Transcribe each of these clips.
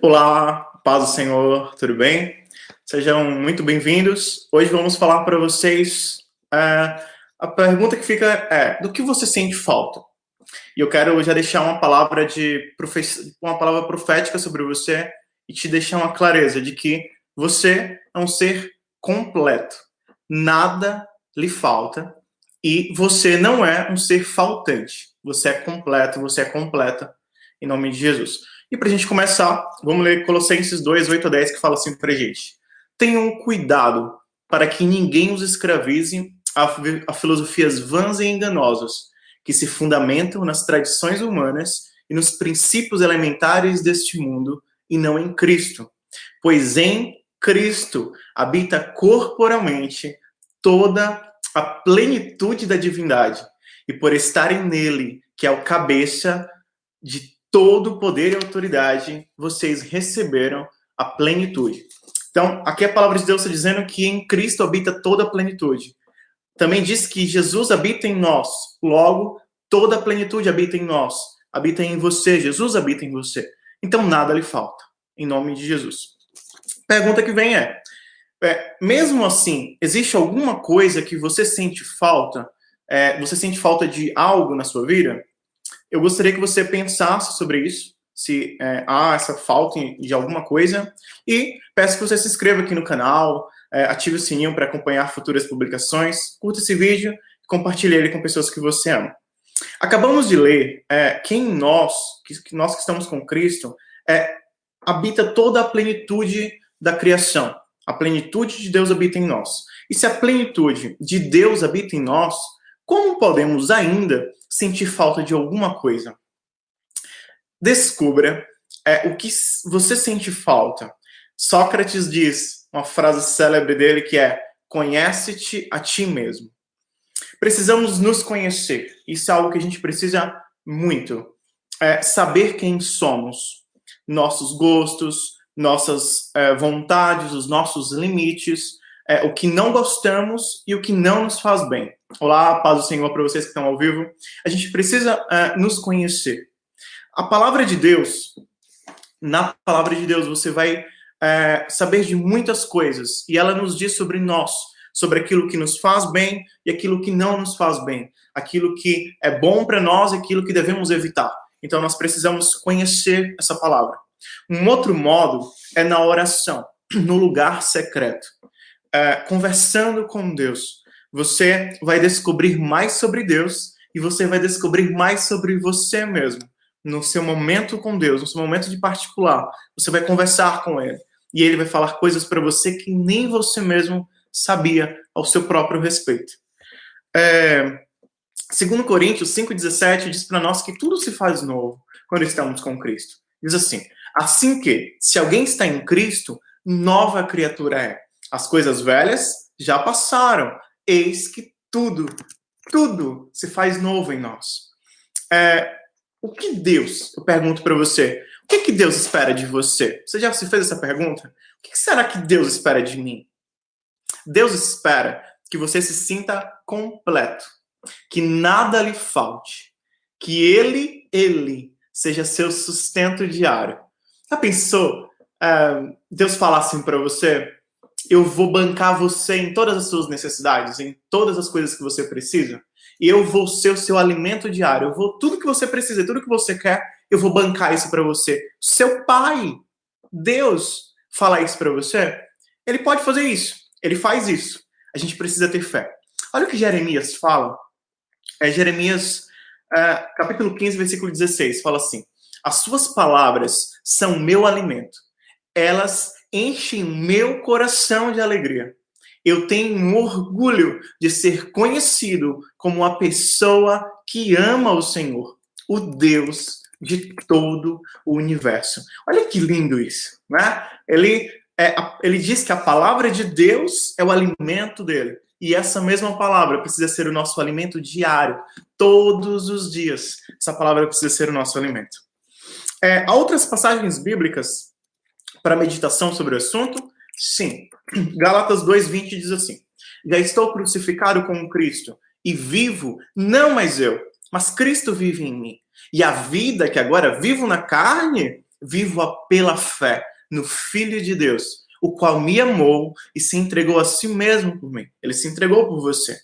Olá, paz do Senhor, tudo bem? Sejam muito bem-vindos. Hoje vamos falar para vocês uh, a pergunta que fica é: do que você sente falta? E eu quero já deixar uma palavra de uma palavra profética sobre você e te deixar uma clareza de que você é um ser completo. Nada lhe falta e você não é um ser faltante. Você é completo, você é completa em nome de Jesus. E para a gente começar, vamos ler Colossenses 2, 8 a 10, que fala assim para a gente. Tenham cuidado para que ninguém os escravize a, filosofias vãs e enganosas, que se fundamentam nas tradições humanas e nos princípios elementares deste mundo, e não em Cristo. Pois em Cristo habita corporalmente toda a plenitude da divindade, e por estarem nele, que é o cabeça de todo poder e autoridade, vocês receberam a plenitude. Então, aqui a palavra de Deus está dizendo que em Cristo habita toda a plenitude. Também diz que Jesus habita em nós, logo, toda a plenitude habita em nós, habita em você, Jesus habita em você. Então, nada lhe falta, em nome de Jesus. Pergunta que vem é, é mesmo assim, existe alguma coisa que você sente falta? É, você sente falta de algo na sua vida? Eu gostaria que você pensasse sobre isso, se é, há essa falta de alguma coisa, e peço que você se inscreva aqui no canal, é, ative o sininho para acompanhar futuras publicações, curta esse vídeo e compartilhe ele com pessoas que você ama. Acabamos de ler é, quem nós, que, nós que estamos com Cristo, é, habita toda a plenitude da criação. A plenitude de Deus habita em nós. E se a plenitude de Deus habita em nós, como podemos ainda sentir falta de alguma coisa? Descubra é, o que você sente falta. Sócrates diz uma frase célebre dele que é: conhece-te a ti mesmo. Precisamos nos conhecer. Isso é algo que a gente precisa muito. É saber quem somos, nossos gostos, nossas é, vontades, os nossos limites, é, o que não gostamos e o que não nos faz bem. Olá, paz do Senhor para vocês que estão ao vivo. A gente precisa é, nos conhecer. A palavra de Deus, na palavra de Deus, você vai é, saber de muitas coisas e ela nos diz sobre nós, sobre aquilo que nos faz bem e aquilo que não nos faz bem, aquilo que é bom para nós e aquilo que devemos evitar. Então nós precisamos conhecer essa palavra. Um outro modo é na oração, no lugar secreto é, conversando com Deus, você vai descobrir mais sobre Deus e você vai descobrir mais sobre você mesmo. No seu momento com Deus, no seu momento de particular, você vai conversar com Ele e Ele vai falar coisas para você que nem você mesmo sabia ao seu próprio respeito. É, segundo Coríntios 5,17 diz para nós que tudo se faz novo quando estamos com Cristo. Diz assim, assim que, se alguém está em Cristo, nova criatura é as coisas velhas já passaram. Eis que tudo, tudo se faz novo em nós. É, o que Deus, eu pergunto para você, o que, que Deus espera de você? Você já se fez essa pergunta? O que, será que Deus espera de mim? Deus espera que você se sinta completo, que nada lhe falte, que Ele, Ele, seja seu sustento diário. Já pensou? Uh, Deus falar assim para você: eu vou bancar você em todas as suas necessidades, em todas as coisas que você precisa, e eu vou ser o seu alimento diário. Eu vou tudo que você precisa, tudo que você quer, eu vou bancar isso para você. Seu pai, Deus, fala isso para você. Ele pode fazer isso. Ele faz isso. A gente precisa ter fé. Olha o que Jeremias fala. É Jeremias, é, capítulo 15, versículo 16, fala assim: As suas palavras são meu alimento. Elas enchem meu coração de alegria. Eu tenho um orgulho de ser conhecido como a pessoa que ama o Senhor, o Deus de todo o universo. Olha que lindo isso, né? Ele, é, ele diz que a palavra de Deus é o alimento dele. E essa mesma palavra precisa ser o nosso alimento diário, todos os dias. Essa palavra precisa ser o nosso alimento. É, há outras passagens bíblicas para meditação sobre o assunto? Sim. Gálatas 2:20 diz assim: Já estou crucificado com Cristo e vivo não mais eu, mas Cristo vive em mim. E a vida que agora vivo na carne, vivo pela fé no Filho de Deus, o qual me amou e se entregou a si mesmo por mim. Ele se entregou por você.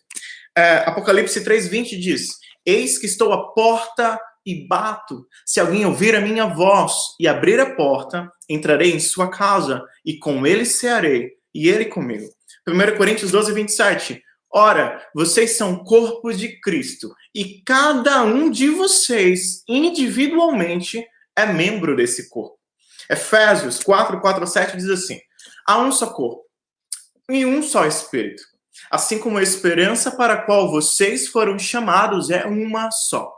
É, Apocalipse 3,20 diz: Eis que estou à porta e bato. Se alguém ouvir a minha voz e abrir a porta, entrarei em sua casa e com ele cearei, e ele comigo. 1 Coríntios 12, 27. Ora, vocês são corpo de Cristo e cada um de vocês, individualmente, é membro desse corpo. Efésios 4, 4 7 diz assim: Há um só corpo e um só Espírito. Assim como a esperança para a qual vocês foram chamados é uma só.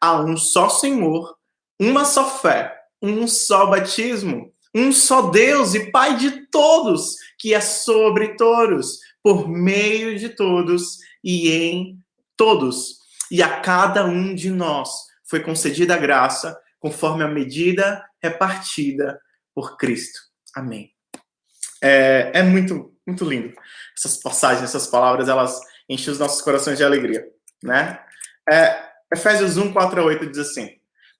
Há um só Senhor, uma só fé, um só batismo, um só Deus e Pai de todos, que é sobre todos, por meio de todos e em todos. E a cada um de nós foi concedida a graça conforme a medida repartida por Cristo. Amém. É, é muito, muito lindo. Essas passagens, essas palavras, elas enchem os nossos corações de alegria, né? É, Efésios 1, 4 a 8 diz assim: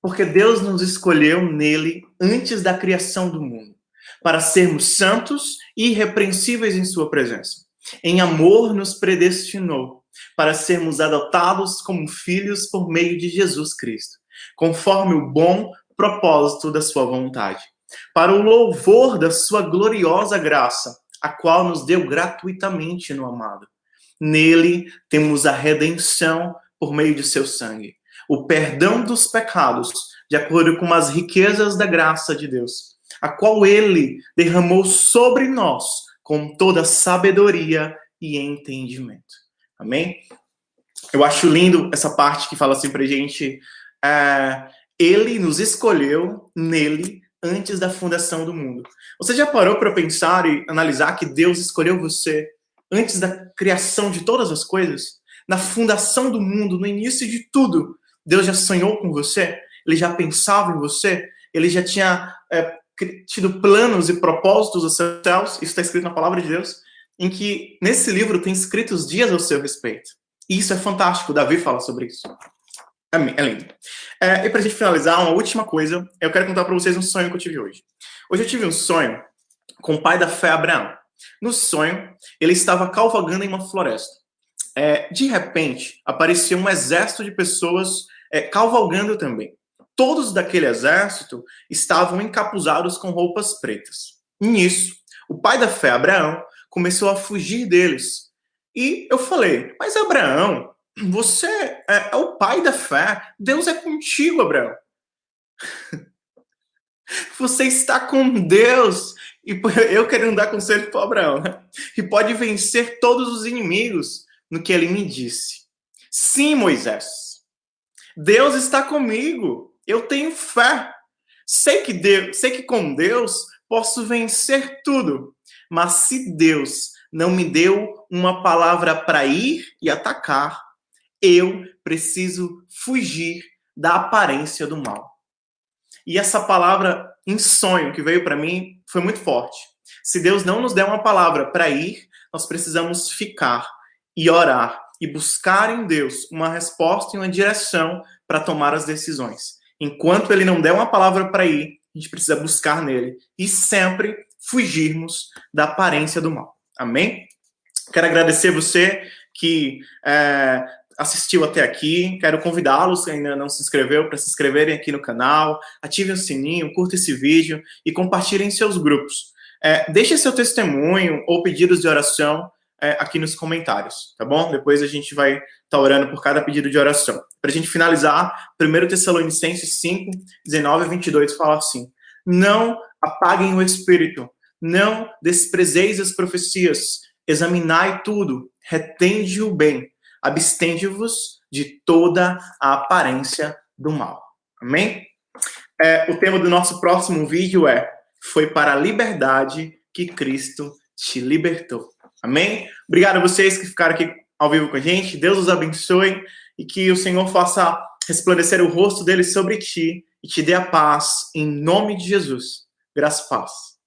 Porque Deus nos escolheu nele antes da criação do mundo, para sermos santos e irrepreensíveis em Sua presença. Em amor nos predestinou para sermos adotados como filhos por meio de Jesus Cristo, conforme o bom propósito da Sua vontade, para o louvor da Sua gloriosa graça, a qual nos deu gratuitamente no amado. Nele temos a redenção por meio de seu sangue, o perdão dos pecados, de acordo com as riquezas da graça de Deus, a qual ele derramou sobre nós com toda sabedoria e entendimento. Amém? Eu acho lindo essa parte que fala assim pra gente: é, ele nos escolheu nele antes da fundação do mundo. Você já parou para pensar e analisar que Deus escolheu você antes da criação de todas as coisas? Na fundação do mundo, no início de tudo, Deus já sonhou com você, ele já pensava em você, ele já tinha é, tido planos e propósitos aos seus céus, isso está escrito na palavra de Deus, em que nesse livro tem escritos dias ao seu respeito. E isso é fantástico, Davi fala sobre isso. É, é lindo. É, e para a gente finalizar, uma última coisa, eu quero contar para vocês um sonho que eu tive hoje. Hoje eu tive um sonho com o pai da fé, Abraão. No sonho, ele estava cavalgando em uma floresta é, de repente, aparecia um exército de pessoas é, cavalgando também. Todos daquele exército estavam encapuzados com roupas pretas. Nisso, o pai da fé, Abraão, começou a fugir deles. E eu falei: Mas Abraão, você é, é o pai da fé, Deus é contigo, Abraão. Você está com Deus. E eu quero dar conselho para Abraão, né? E pode vencer todos os inimigos no que ele me disse. Sim, Moisés. Deus está comigo. Eu tenho fé. Sei que Deus, sei que com Deus posso vencer tudo. Mas se Deus não me deu uma palavra para ir e atacar, eu preciso fugir da aparência do mal. E essa palavra em sonho que veio para mim foi muito forte. Se Deus não nos der uma palavra para ir, nós precisamos ficar e orar e buscar em Deus uma resposta e uma direção para tomar as decisões. Enquanto ele não der uma palavra para ir, a gente precisa buscar nele e sempre fugirmos da aparência do mal. Amém? Quero agradecer você que é, assistiu até aqui. Quero convidá-los, que ainda não se inscreveu, para se inscreverem aqui no canal. Ativem o sininho, curta esse vídeo e compartilhem em seus grupos. É, deixe seu testemunho ou pedidos de oração é, aqui nos comentários, tá bom? Depois a gente vai estar tá orando por cada pedido de oração. Para a gente finalizar, 1 Tessalonicenses 5, 19 e 22 fala assim: Não apaguem o espírito, não desprezeis as profecias, examinai tudo, retende o bem, abstende-vos de toda a aparência do mal. Amém? É, o tema do nosso próximo vídeo é Foi para a liberdade que Cristo te libertou. Amém? Obrigado a vocês que ficaram aqui ao vivo com a gente. Deus os abençoe e que o Senhor faça resplandecer o rosto dele sobre ti e te dê a paz em nome de Jesus. Graças a paz.